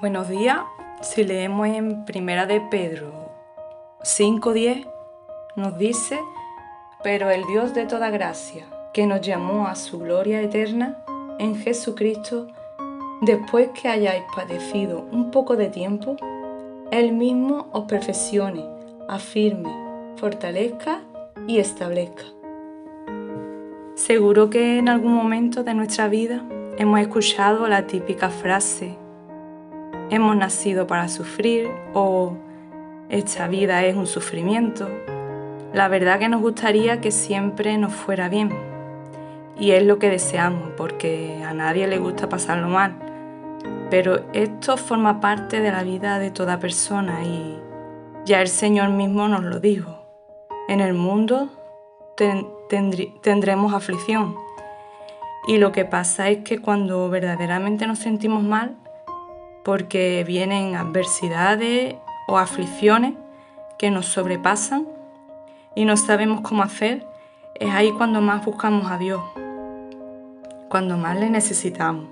Buenos días. Si leemos en Primera de Pedro 5:10 nos dice, pero el Dios de toda gracia, que nos llamó a su gloria eterna en Jesucristo, después que hayáis padecido un poco de tiempo, Él mismo os perfeccione, afirme, fortalezca y establezca. Seguro que en algún momento de nuestra vida hemos escuchado la típica frase, hemos nacido para sufrir o esta vida es un sufrimiento. La verdad que nos gustaría que siempre nos fuera bien. Y es lo que deseamos, porque a nadie le gusta pasarlo mal. Pero esto forma parte de la vida de toda persona y ya el Señor mismo nos lo dijo. En el mundo tendremos aflicción. Y lo que pasa es que cuando verdaderamente nos sentimos mal, porque vienen adversidades o aflicciones que nos sobrepasan y no sabemos cómo hacer, es ahí cuando más buscamos a Dios, cuando más le necesitamos,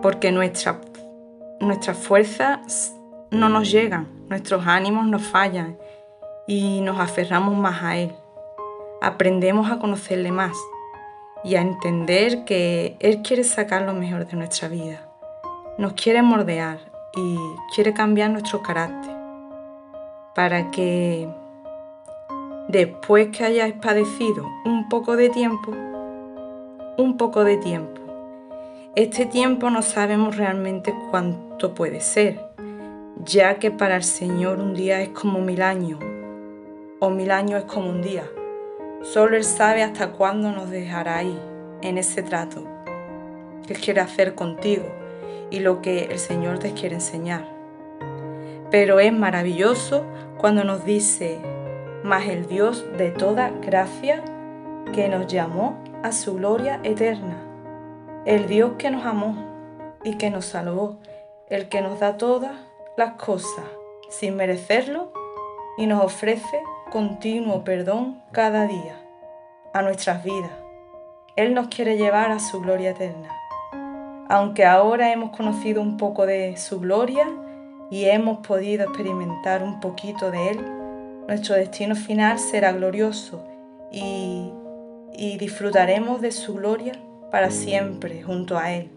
porque nuestras fuerzas no nos llegan, nuestros ánimos nos fallan y nos aferramos más a Él. Aprendemos a conocerle más y a entender que Él quiere sacar lo mejor de nuestra vida nos quiere mordear y quiere cambiar nuestro carácter para que después que hayáis padecido un poco de tiempo, un poco de tiempo, este tiempo no sabemos realmente cuánto puede ser, ya que para el Señor un día es como mil años o mil años es como un día. Solo Él sabe hasta cuándo nos dejará ahí, en ese trato que Él quiere hacer contigo y lo que el Señor te quiere enseñar. Pero es maravilloso cuando nos dice, más el Dios de toda gracia que nos llamó a su gloria eterna, el Dios que nos amó y que nos salvó, el que nos da todas las cosas sin merecerlo y nos ofrece continuo perdón cada día a nuestras vidas. Él nos quiere llevar a su gloria eterna aunque ahora hemos conocido un poco de su gloria y hemos podido experimentar un poquito de Él, nuestro destino final será glorioso y, disfrutaremos de su gloria para siempre junto a Él.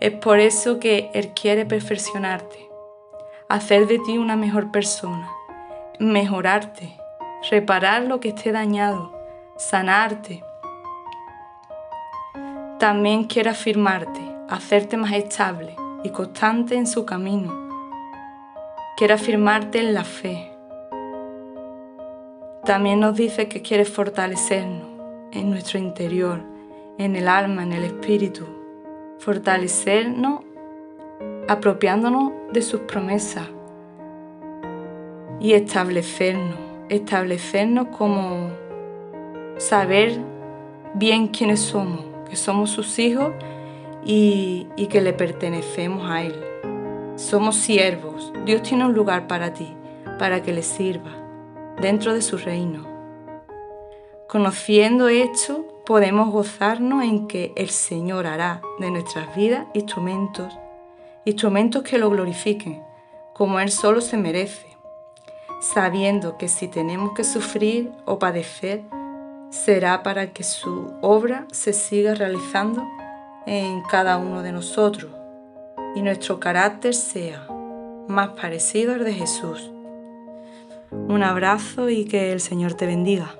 Es por eso que Él quiere perfeccionarte, hacer de ti una mejor persona, mejorarte, reparar lo que esté dañado, sanarte, también quiere afirmarte, hacerte más estable y constante en su camino. Quiere afirmarte en la fe. También nos dice que quiere fortalecernos en nuestro interior, en el alma, en el espíritu. Fortalecernos apropiándonos de sus promesas y establecernos, establecernos como saber bien quiénes somos que somos sus hijos y, que le pertenecemos a Él. Somos siervos. Dios tiene un lugar para ti, para que le sirva, dentro de su reino. Conociendo esto, podemos gozarnos en que el Señor hará de nuestras vidas instrumentos, instrumentos que lo glorifiquen, como Él solo se merece, sabiendo que si tenemos que sufrir o padecer, será para que su obra se siga realizando en cada uno de nosotros y nuestro carácter sea más parecido al de Jesús. Un abrazo y que el Señor te bendiga.